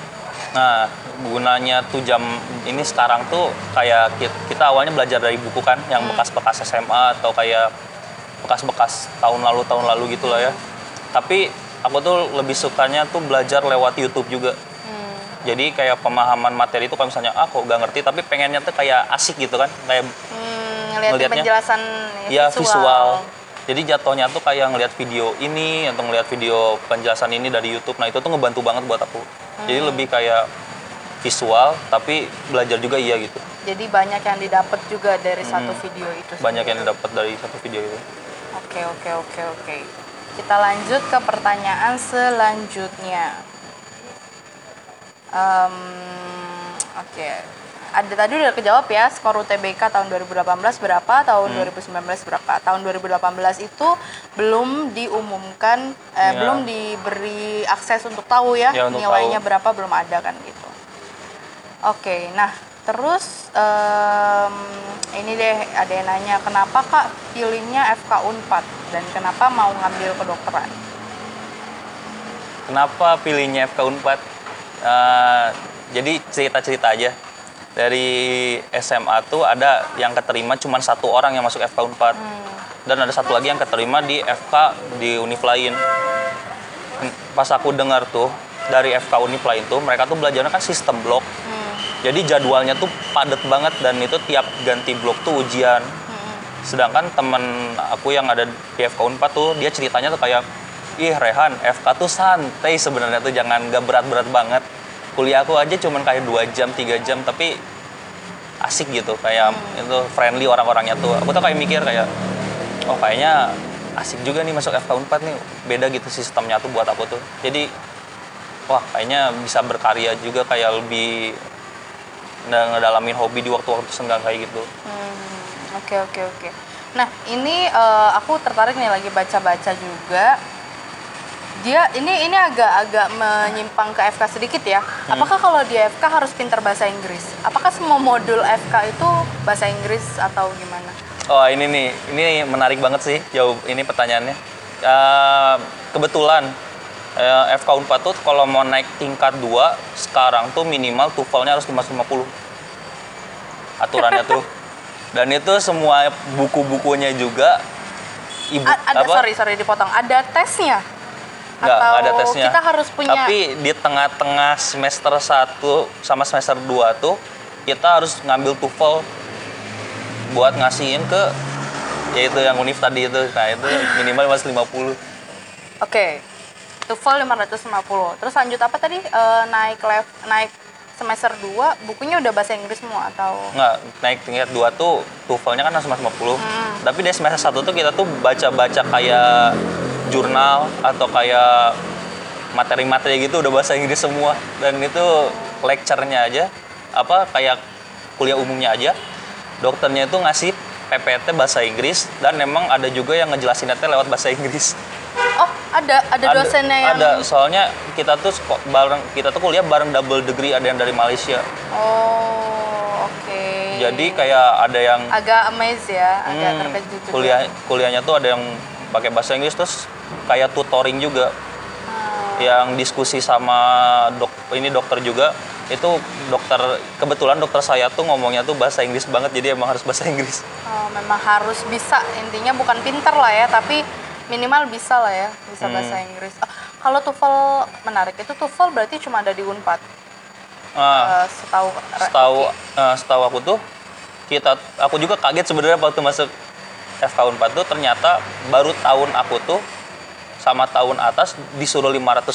Nah, gunanya tuh jam ini sekarang tuh kayak ki- kita awalnya belajar dari buku kan, yang bekas-bekas SMA atau kayak bekas-bekas tahun lalu tahun lalu gitu lah ya. Tapi aku tuh lebih sukanya tuh belajar lewat YouTube juga. Hmm. Jadi kayak pemahaman materi itu kalau misalnya ah kok gak ngerti, tapi pengennya tuh kayak asik gitu kan, kayak Hmm, Ngeliatnya? penjelasan ya visual. Jadi jatuhnya tuh kayak ngelihat video ini atau ngelihat video penjelasan ini dari YouTube. Nah, itu tuh ngebantu banget buat aku. Jadi lebih kayak visual tapi belajar juga iya gitu. Jadi banyak yang didapat juga dari satu Hmm. video itu. Banyak yang sendiri. didapat dari satu video itu. Oke, oke, oke, oke. Kita lanjut ke pertanyaan selanjutnya. Em, oke. Ada tadi udah kejawab ya, skor UTBK tahun 2018 berapa, tahun Hmm. 2019 berapa. Tahun 2018 itu belum diumumkan, eh, Ya. belum diberi akses untuk tahu ya, Ya, untuk nilainya tahu. berapa belum ada kan gitu. Oke, nah terus em, ini deh ada yang nanya kenapa kak pilihnya FK Unpad dan kenapa mau ngambil kedokteran? Kenapa pilihnya FK Unpad? Eh, jadi cerita-cerita aja. Dari SMA tuh ada yang keterima cuma satu orang yang masuk FK Unpad. Dan ada satu lagi yang keterima di FK di univ lain. Pas aku dengar tuh dari FK univ lain tuh mereka tuh belajarnya kan sistem blok. Hmm, Jadi jadwalnya tuh padat banget dan itu tiap ganti blok tuh ujian. hmm, Sedangkan temen aku yang ada di FK Unpad tuh dia ceritanya tuh kayak ih Rehan FK tuh santai sebenarnya tuh jangan gak berat-berat banget. Kuliah aku aja cuman kayak dua jam tiga jam tapi asik gitu kayak itu friendly orang-orangnya tuh. Aku tuh kayak mikir kayak oh kayaknya asik juga nih masuk FK Unpad nih beda gitu sistemnya tuh buat aku tuh. Jadi wah kayaknya bisa berkarya juga kayak lebih nge- ngedalamin hobi di waktu-waktu senggang kayak gitu. hmm. Oke oke oke. Nah ini eh, aku tertarik nih lagi baca-baca juga. Dia ini ini agak-agak menyimpang ke FK sedikit ya. Apakah kalau di FK harus pintar bahasa Inggris? Apakah semua modul FK itu bahasa Inggris atau gimana? Oh ini nih, ini menarik banget sih jawab ini pertanyaannya. Eh, kebetulan eh, FK Unpad tuh kalau mau naik tingkat 2 sekarang tuh minimal TOEFL-nya harus 550. Aturannya tuh. Dan itu semua buku-bukunya juga ibu A- ada sorry sorry dipotong. Ada tesnya? Nggak, Atau ada tesnya. kita harus punya Tapi di tengah-tengah semester 1 sama semester 2 tuh kita harus ngambil TOEFL buat ngasihin ke yaitu yang univ tadi itu. Nah, itu minimal masih 50. Oke. TOEFL 550. Terus lanjut apa tadi? Eh, naik lev naik semester 2 bukunya udah bahasa Inggris semua atau Nggak, naik tingkat 2 tuh TOEFL-nya kan harus 50. Hmm. Tapi di semester 1 tuh kita tuh baca-baca kayak jurnal atau kayak materi-materi gitu udah bahasa Inggris semua dan itu lecture-nya aja apa kayak kuliah umumnya aja dokternya itu ngasih PPT bahasa Inggris dan memang ada juga yang ngejelasinnya lewat bahasa Inggris. Oh, ada ada dosennya yang ada soalnya kita tuh bareng kita tuh kuliah bareng double degree ada yang dari Malaysia. Oh, oke. Jadi kayak ada yang agak amazed ya, agak Hmm, terkejut juga. kuliah kuliahnya tuh ada yang pakai bahasa Inggris terus kayak tutoring juga Hmm. yang diskusi sama dok ini dokter juga itu dokter kebetulan dokter saya tuh ngomongnya tuh bahasa Inggris banget jadi emang harus bahasa Inggris Oh, memang harus bisa. Intinya bukan pinter lah ya, tapi minimal bisa lah ya, bisa Hmm. bahasa Inggris. Ah, kalau TOEFL menarik itu TOEFL berarti cuma ada di Unpad. nah Eh, setahu setahu eh, setahu aku tuh kita aku juga kaget sebenarnya waktu masuk FK Unpad tuh ternyata baru tahun aku tuh sama tahun atas disuruh 550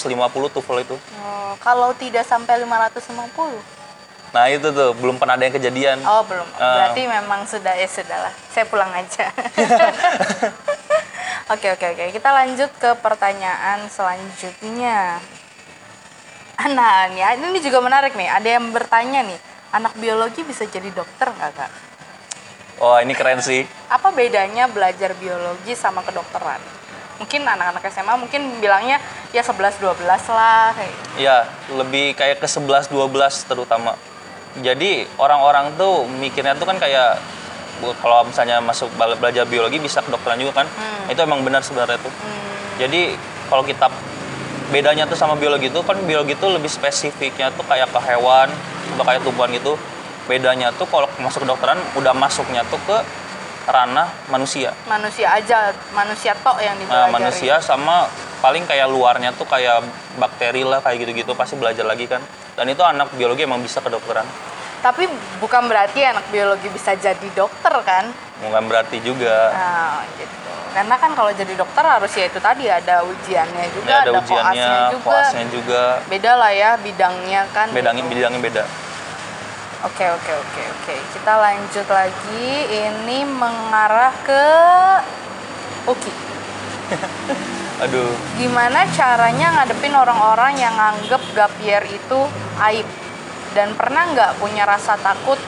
TOEFL itu Oh, kalau tidak sampai 550. Nah itu tuh belum pernah ada yang kejadian. Oh belum. Ah. Berarti memang sudah ya sudah lah. Saya pulang aja. Oke oke oke. Kita lanjut ke pertanyaan selanjutnya. Nah, ya, ini juga menarik nih. Ada yang bertanya nih, anak biologi bisa jadi dokter nggak kak? Wah ini keren sih. Apa bedanya belajar biologi sama kedokteran? Mungkin anak-anak SMA mungkin bilangnya ya 11-12 lah kayak. Ya lebih kayak ke 11 12 terutama. Jadi orang-orang tuh mikirnya tuh kan kayak kalau misalnya masuk bela- belajar biologi bisa kedokteran juga kan. Itu emang benar sebenarnya tuh. Jadi kalau kita bedanya tuh sama biologi itu kan biologi itu lebih spesifiknya tuh kayak ke hewan atau kayak tumbuhan gitu. Bedanya tuh kalau masuk kedokteran udah masuknya tuh ke ranah manusia. Manusia aja, manusia tok yang Nah, dipelajari. manusia sama paling kayak luarnya tuh kayak bakteri lah kayak gitu-gitu pasti belajar lagi kan. Dan itu anak biologi emang bisa kedokteran. Tapi bukan berarti anak biologi bisa jadi dokter kan? Bukan berarti juga. Nah, gitu. Karena kan kalau jadi dokter harus ya itu tadi ada ujiannya juga, Ya, ada, ada, ujiannya, koasnya juga. koasnya juga. Beda lah ya bidangnya kan. Bedangnya gitu. bidangnya beda. Oke oke oke oke. Kita lanjut lagi. Ini mengarah ke Uki. Aduh, Gimana caranya ngadepin orang-orang yang nganggep gap year itu aib? Dan pernah nggak punya rasa takut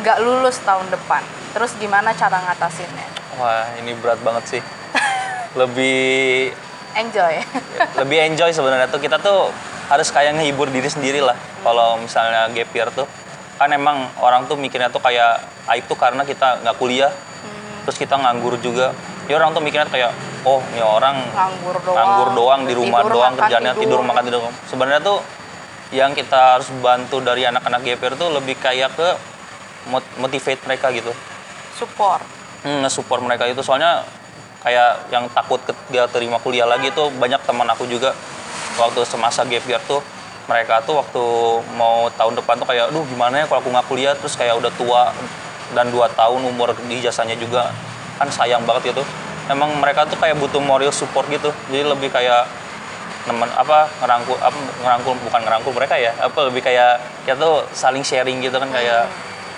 nggak lulus tahun depan? Terus gimana cara ngatasinnya? wah ini berat banget sih. Lebih Enjoy. lebih enjoy sebenarnya tuh kita tuh harus kayak ngehibur diri sendiri lah kalau misalnya gap year tuh kan emang orang tuh mikirnya tuh kayak aib tuh karena kita nggak kuliah terus kita nganggur juga ya orang tuh mikirnya kayak oh ini orang nganggur doang. nganggur doang di rumah Tidur, doang kerjanya tidur. makan tidur sebenarnya tuh yang kita harus bantu dari anak-anak year tuh lebih kayak ke mot- motivate mereka gitu. Support. hmm, support mereka itu. Soalnya kayak yang takut gak terima kuliah lagi tuh banyak teman aku juga. Waktu semasa gap year tuh mereka tuh waktu mau tahun depan tuh kayak duh gimana ya kalau aku nggak kuliah? Terus kayak udah tua dan dua tahun umur di ijazahnya juga. Kan sayang banget gitu. Emang mereka tuh kayak butuh moral support gitu. Jadi lebih kayak teman apa ngerangkul apa ngerangkul bukan ngerangkul mereka ya apa lebih kayak kita tuh saling sharing gitu kan kayak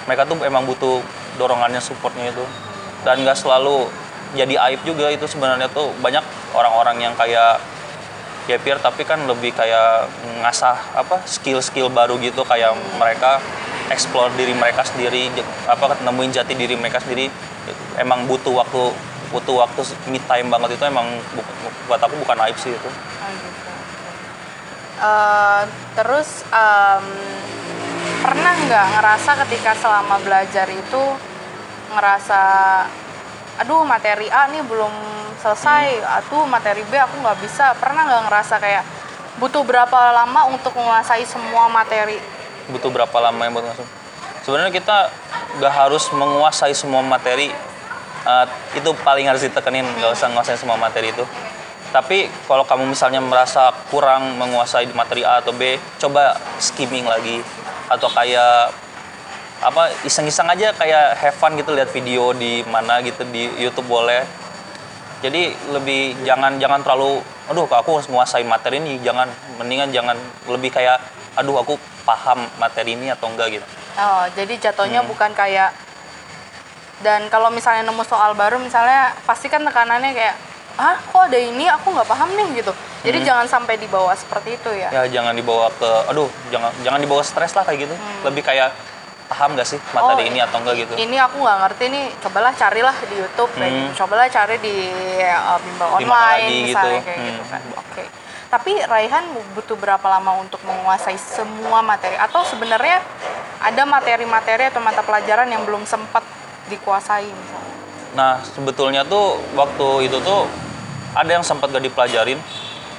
mereka tuh emang butuh dorongannya supportnya itu. Dan nggak selalu jadi aib juga itu sebenarnya tuh banyak orang-orang yang kayak gap year tapi kan lebih kayak ngasah apa skill-skill baru gitu kayak mereka explore diri mereka sendiri apa nemuin jati diri mereka sendiri. Emang butuh waktu butuh waktu me time banget itu emang bu- buat aku bukan aib sih itu. Oh, gitu. Eh, terus em, pernah nggak ngerasa ketika selama belajar itu ngerasa aduh materi A nih belum selesai, aduh materi B aku nggak bisa. Pernah nggak ngerasa kayak butuh berapa lama untuk menguasai semua materi? butuh berapa lama yang buat langsung sebenarnya kita nggak harus menguasai semua materi Eh, itu paling harus ditekenin nggak usah menguasai semua materi itu tapi kalau kamu misalnya merasa kurang menguasai materi A atau B coba skimming lagi. Atau kayak apa iseng-iseng aja kayak have fun gitu lihat video di mana gitu di YouTube boleh. Jadi lebih jangan jangan terlalu aduh aku harus menguasai materi ini jangan. Mendingan jangan lebih kayak aduh aku paham materi ini atau enggak gitu. Oh, jadi jatuhnya Hmm. bukan kayak dan kalau misalnya nemu soal baru misalnya pasti kan tekanannya kayak ah kok ada ini? Aku nggak paham nih gitu. Jadi jangan sampai dibawa seperti itu ya. Ya jangan dibawa ke aduh jangan jangan dibawa stres lah kayak gitu. Lebih kayak paham gak sih materi Oh, ini atau enggak gitu. ini aku nggak ngerti nih. Cobalah carilah di YouTube kayak Hmm. gitu. Cobalah cari di uh, bimbel online misalnya gitu. kayak gitu Hmm. kan oke. Tapi Raihan butuh berapa lama untuk menguasai semua materi? Atau sebenarnya ada materi-materi atau mata pelajaran yang belum sempat dikuasai misalnya? Nah, sebetulnya tuh waktu itu tuh ada yang sempat gak dipelajarin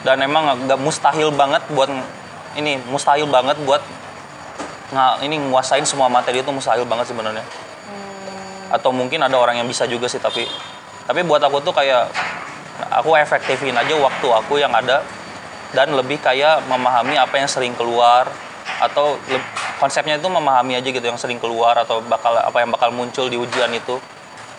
dan emang gak mustahil banget buat ini mustahil banget buat nggak ini nguasain semua materi itu mustahil banget sebenarnya. Atau mungkin ada orang yang bisa juga sih tapi tapi buat aku tuh kayak aku efektifin aja waktu aku yang ada dan lebih kayak memahami apa yang sering keluar atau konsepnya itu memahami aja gitu yang sering keluar atau bakal apa yang bakal muncul di ujian itu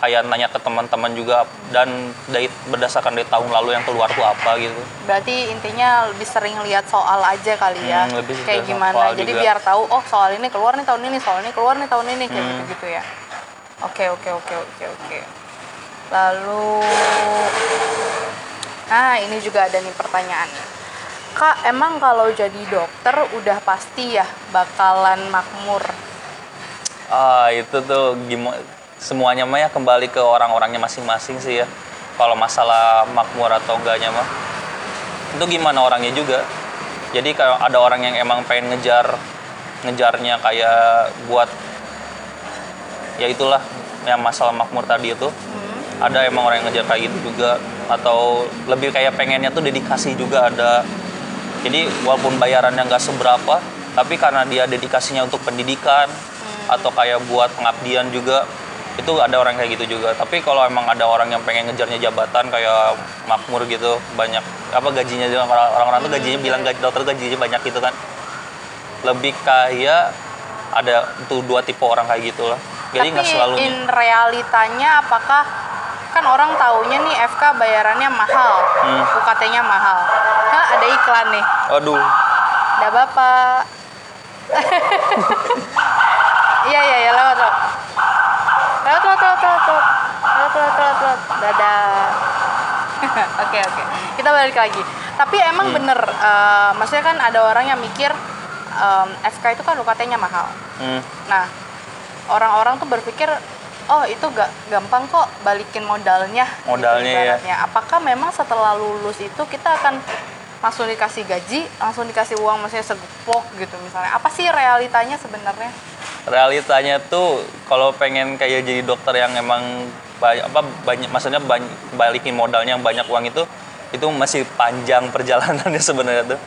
kayak nanya ke teman-teman juga dan dari berdasarkan dari tahun lalu yang keluar tuh apa gitu Berarti intinya lebih sering lihat soal aja kali ya. Hmm, lebih kayak gimana. soal Jadi juga. biar tahu oh soal ini keluar nih tahun ini, soal ini keluar nih tahun ini kayak Hmm. gitu-gitu ya. Oke, oke, oke, oke, oke. Lalu Nah, ini juga ada nih pertanyaan. Kak, emang kalau jadi dokter udah pasti ya bakalan makmur? ah itu tuh gimana semuanya mah ya kembali ke orang-orangnya masing-masing sih ya. Kalau masalah makmur atau enggaknya mah itu gimana orangnya juga. Jadi kalau ada orang yang emang pengen ngejar ngejarnya kayak buat ya itulah yang masalah makmur tadi itu. Ada emang orang yang ngejar kayak gitu juga atau lebih kayak pengennya tuh dedikasi juga ada. Jadi walaupun bayarannya nggak seberapa tapi karena dia dedikasinya untuk pendidikan atau kayak buat pengabdian juga itu ada orang kayak gitu juga tapi kalau emang ada orang yang pengen ngejarnya jabatan kayak makmur gitu banyak apa gajinya orang-orang tuh gajinya bilang gaji dokter gajinya banyak gitu kan lebih kayak ada tuh dua tipe orang kayak gitu lah jadi nggak selalu in realitanya apakah kan orang taunya nih FK bayarannya mahal, Hmm. UKT-nya mahal. Nah, ada iklan nih. aduh Ada Bapak. Iya iya ya lewat. Lewat lewat lewat lewat. Lewat lewat lewat. lewat. Dadah. Oke oke. Kita balik lagi. Tapi emang Hmm. bener, eh, maksudnya kan ada orang yang mikir em, FK itu kan UKT-nya mahal. hmm. Nah, orang-orang tuh berpikir, oh itu gak gampang kok balikin modalnya. gitu Modalnya, ya. ibaratnya. Apakah memang setelah lulus itu kita akan langsung dikasih gaji, langsung dikasih uang maksudnya segepok gitu misalnya. Apa sih realitanya sebenarnya? realitanya tuh kalau pengen kayak jadi dokter yang emang banyak apa banyak maksudnya banyak balikin modalnya yang banyak uang itu itu masih panjang perjalanannya sebenarnya tuh.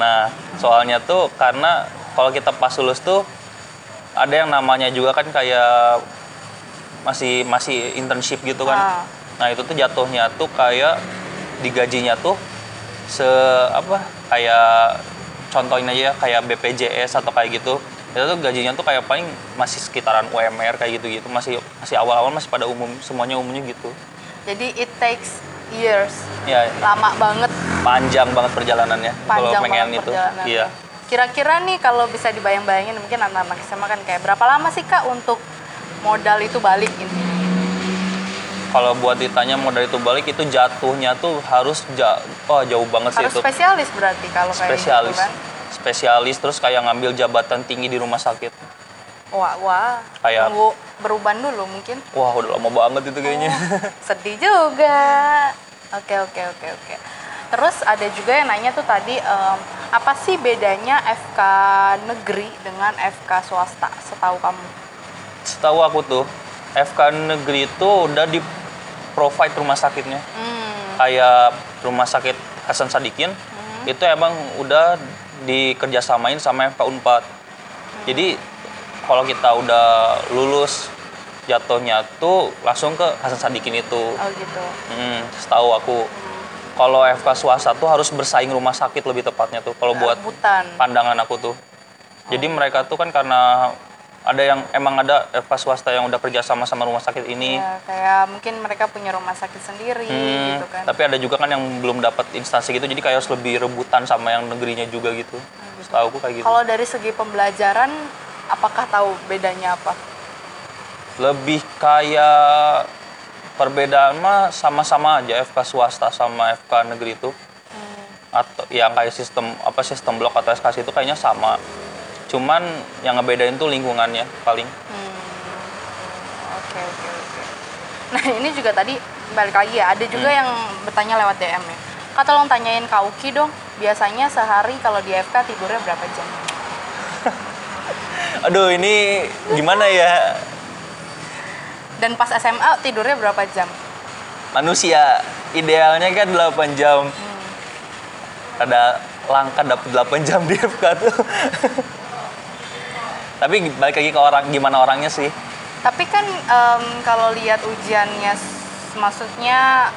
Nah soalnya tuh karena kalau kita pas lulus tuh ada yang namanya juga kan kayak masih masih internship gitu kan. Ah. nah itu tuh jatuhnya tuh kayak digajinya tuh se apa kayak contohnya aja ya, kayak BPJS atau kayak gitu itu tuh gajinya tuh kayak paling masih sekitaran UMR kayak gitu gitu masih masih awal-awal masih pada umum semuanya umumnya gitu. Jadi it takes years, ya. Lama banget, panjang banget perjalanannya kalau panjang pengen banget itu iya. Kira-kira nih kalau bisa dibayang-bayangin mungkin anak-anak SMA kan kayak berapa lama sih kak untuk modal itu balik gitu? kalau buat ditanya modal itu balik itu jatuhnya tuh harus ja oh jauh banget sih Harus itu. spesialis berarti kalau kayak spesialis. gitu kan? Spesialis terus kayak ngambil jabatan tinggi di rumah sakit Wah, wah. Kayak- Tunggu beruban dulu mungkin. wah udah lama banget itu kayaknya Sedih juga. Oke, oke, oke, oke. Terus ada juga yang nanya tuh tadi em, apa sih bedanya FK negeri dengan FK swasta? Setahu kamu? setahu aku tuh FK negeri itu udah di provide rumah sakitnya Hmm. kayak rumah sakit Hasan Sadikin itu emang udah dikerjasamain sama FK Unpad jadi kalau kita udah lulus jatuhnya tuh langsung ke Hasan Sadikin itu Oh gitu. hmm, setahu aku kalau FK swasta tuh harus bersaing rumah sakit lebih tepatnya tuh kalau buat Rebutan. pandangan aku tuh. Jadi mereka tuh kan karena ada yang emang ada FK swasta yang udah kerja sama sama rumah sakit ini. Ya, kayak mungkin mereka punya rumah sakit sendiri Hmm, gitu kan. Tapi ada juga kan yang belum dapat instansi gitu, jadi kayak harus lebih rebutan sama yang negerinya juga gitu. Setahu aku kayak gitu. Kalau dari segi pembelajaran, apakah tahu bedanya apa? Lebih kayak perbedaan mah sama-sama aja FK swasta sama FK negeri itu. Atau yang kayak sistem apa sistem blok atau SKS itu kayaknya sama. Cuman yang ngebedain tuh lingkungannya paling. Hmm, Oke oke oke. Nah ini juga tadi balik lagi ya, ada juga Hmm. yang bertanya lewat DM ya. Kak tolong tanyain Kak Uki dong, biasanya sehari kalau di FK tidurnya berapa jam? Aduh ini gimana ya Dan pas SMA tidurnya berapa jam? manusia idealnya kan 8 jam. Ada langka dapat 8 jam di FK tuh. Tapi balik lagi ke orang gimana orangnya sih. Tapi kan em, kalau lihat ujiannya, maksudnya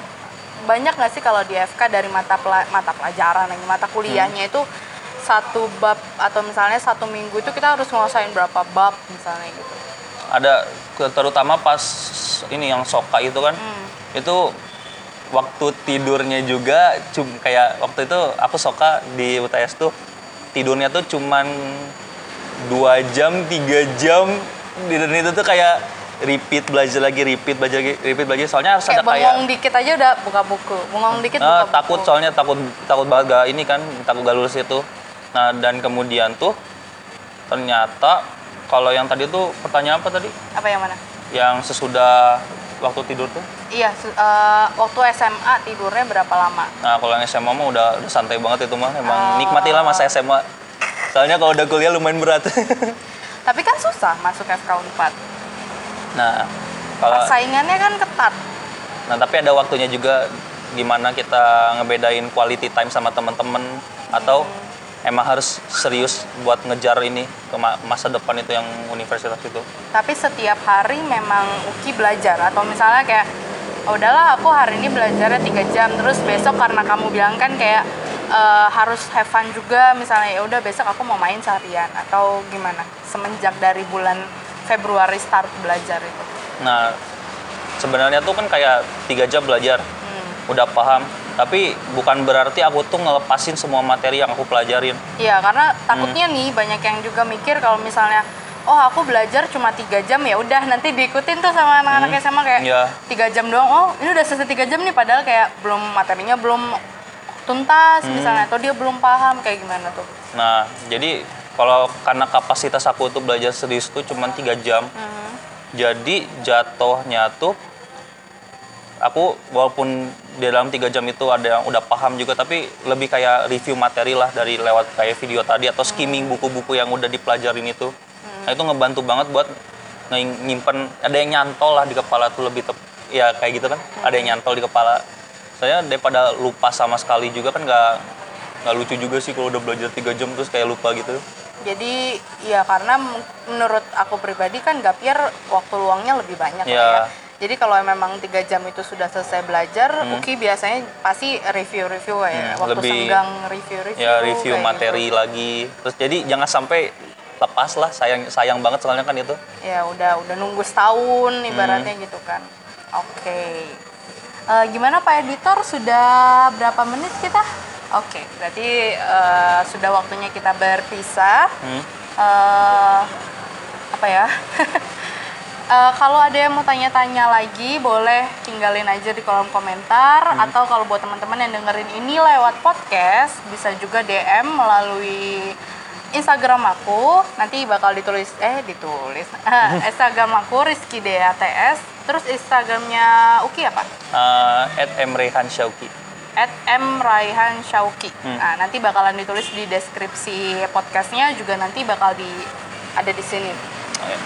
banyak nggak sih kalau di FK dari mata pela- mata pelajaran, yang mata kuliahnya itu satu bab atau misalnya satu minggu itu kita harus nguasain berapa bab misalnya gitu. Ada terutama pas ini yang soka itu kan Hmm. itu waktu tidurnya juga cum kayak waktu itu aku soka di UTS tuh tidurnya tuh cuman dua jam tiga jam dan itu tuh kayak repeat belajar lagi repeat belajar lagi repeat belajar soalnya harus Kayak ada kayak bengong dikit aja udah buka buku. Bengong dikit Nah, buka takut buku. soalnya takut takut banget gak ini kan takut gak lulus itu. Nah dan kemudian tuh ternyata kalau yang tadi tuh pertanyaan apa tadi? Apa yang mana? Yang sesudah waktu tidur tuh? Iya, eh, waktu SMA tidurnya berapa lama? Nah kalau yang SMA mah udah, udah santai banget itu mah. Emang Oh. nikmatilah masa SMA. Soalnya kalau udah kuliah lumayan berat. Tapi kan susah masuk FK Unpad. nah kalau Persaingannya kan ketat. Nah, tapi ada waktunya juga gimana kita ngebedain quality time sama teman-teman atau emang harus serius buat ngejar ini ke ma- masa depan itu yang universitas itu. Tapi setiap hari memang Uki belajar atau misalnya kayak "Oh, udahlah aku hari ini belajarnya tiga jam terus besok karena kamu bilang kan kayak eh, harus have fun juga misalnya ya udah besok aku mau main seharian atau gimana semenjak dari bulan Februari start belajar itu. Nah, sebenarnya tuh kan kayak tiga jam belajar, Hmm. udah paham. Tapi bukan berarti aku tuh ngelepasin semua materi yang aku pelajarin. Iya, karena Hmm. takutnya nih banyak yang juga mikir kalau misalnya oh aku belajar cuma tiga jam ya udah nanti diikutin tuh sama anak-anak SMA kayak Iya. tiga jam doang oh ini udah selesai tiga jam nih padahal kayak belum materinya belum tuntas Hmm. misalnya atau dia belum paham kayak gimana tuh? Nah, jadi kalau karena kapasitas aku tuh belajar serius tuh cuma tiga jam, Mhm. jadi jatuhnya tuh aku walaupun di dalam tiga jam itu ada yang udah paham juga tapi lebih kayak review materi lah dari lewat kayak video tadi atau skimming buku-buku yang udah dipelajarin itu. Nah itu ngebantu banget buat nyimpen ada yang nyantol lah di kepala tuh lebih tep ya kayak gitu kan ada yang nyantol di kepala saya daripada lupa sama sekali juga kan nggak nggak lucu juga sih kalau udah belajar tiga jam terus kayak lupa gitu jadi ya karena menurut aku pribadi kan Gapier waktu luangnya lebih banyak lah Iya. ya jadi kalau memang tiga jam itu sudah selesai belajar, Uki biasanya pasti review-review ya, Hmm, waktu lebih- senggang review-review. ya review kayak materi gitu. lagi terus jadi jangan sampai lepas lah sayang sayang banget soalnya kan itu ya udah udah nunggu setahun Hmm. ibaratnya gitu kan oke Eh, gimana pak editor? Sudah berapa menit kita? Oke berarti eh, sudah waktunya kita berpisah. Hmm. Eh, apa ya? Eh, kalau ada yang mau tanya-tanya lagi boleh tinggalin aja di kolom komentar. Atau kalau buat teman-teman yang dengerin ini lewat podcast bisa juga DM melalui Instagram aku nanti bakal ditulis eh ditulis Instagram aku Rizky DATS terus Instagramnya Uki apa? Uh, at Emrehan Syauki At M Raihan Syauki. Hmm. Nah, nanti bakalan ditulis di deskripsi podcastnya juga nanti bakal di ada di sini. Oh, ya.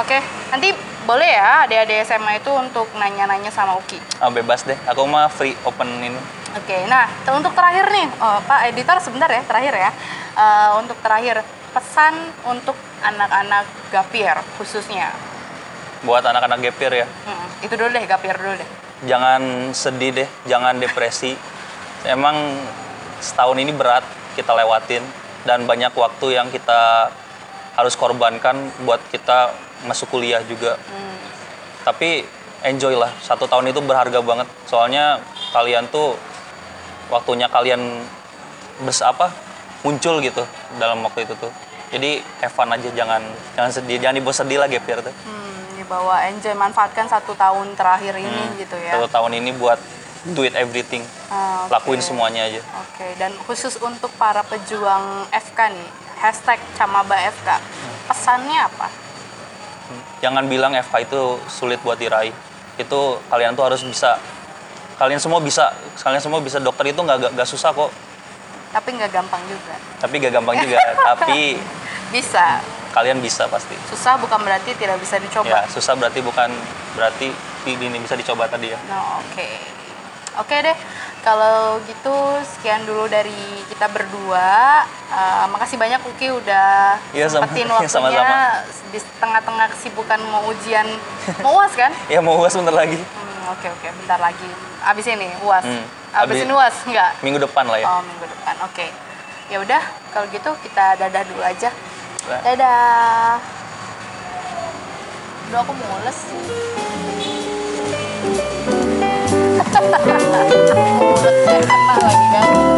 Oke, nanti boleh ya adik-adik SMA itu untuk nanya-nanya sama Uki. Ah, bebas deh aku mah free open ini Oke, nah untuk terakhir nih, oh, Pak Editor sebentar ya, terakhir ya. Eh, untuk terakhir, pesan untuk anak-anak Gapier khususnya. buat anak-anak gapir ya Hmm, itu dulu deh, Gapier dulu deh. jangan sedih deh jangan depresi emang setahun ini berat kita lewatin dan banyak waktu yang kita harus korbankan buat kita masuk kuliah juga Hmm, tapi enjoy lah satu tahun itu berharga banget soalnya kalian tuh waktunya kalian bers apa muncul gitu dalam waktu itu tuh jadi have fun aja jangan jangan sedih jangan dibawa sedih lah gap year tuh hmm, dibawa enjoy, manfaatkan satu tahun terakhir ini gitu ya. satu tahun ini buat do it everything Ah, oke. lakuin semuanya aja Oke, dan khusus untuk para pejuang FK nih, hashtag Camaba FK, pesannya apa? jangan bilang FK itu sulit buat diraih itu kalian tuh harus bisa kalian semua bisa kalian semua bisa dokter itu nggak nggak- nggak susah kok Tapi nggak gampang juga. tapi gak gampang juga tapi Bisa. kalian bisa pasti Susah bukan berarti tidak bisa ya dicoba. susah berarti bukan berarti ini bisa dicoba tadi ya No, oke. Oke deh, kalau gitu sekian dulu dari kita berdua. Eh, makasih banyak Uki udah sama- sempetin waktunya sama-sama. di tengah-tengah kesibukan mau ujian, mau uas kan? ya mau uas bentar lagi oke oke, bentar lagi. Abis ini uas. Hmm. Abis, Abis ini uas enggak Minggu depan lah ya. Oh minggu depan, oke. Okay. Ya udah, kalau gitu kita dadah dulu aja. Dadah. Udah aku mules sih. mules lagi kan.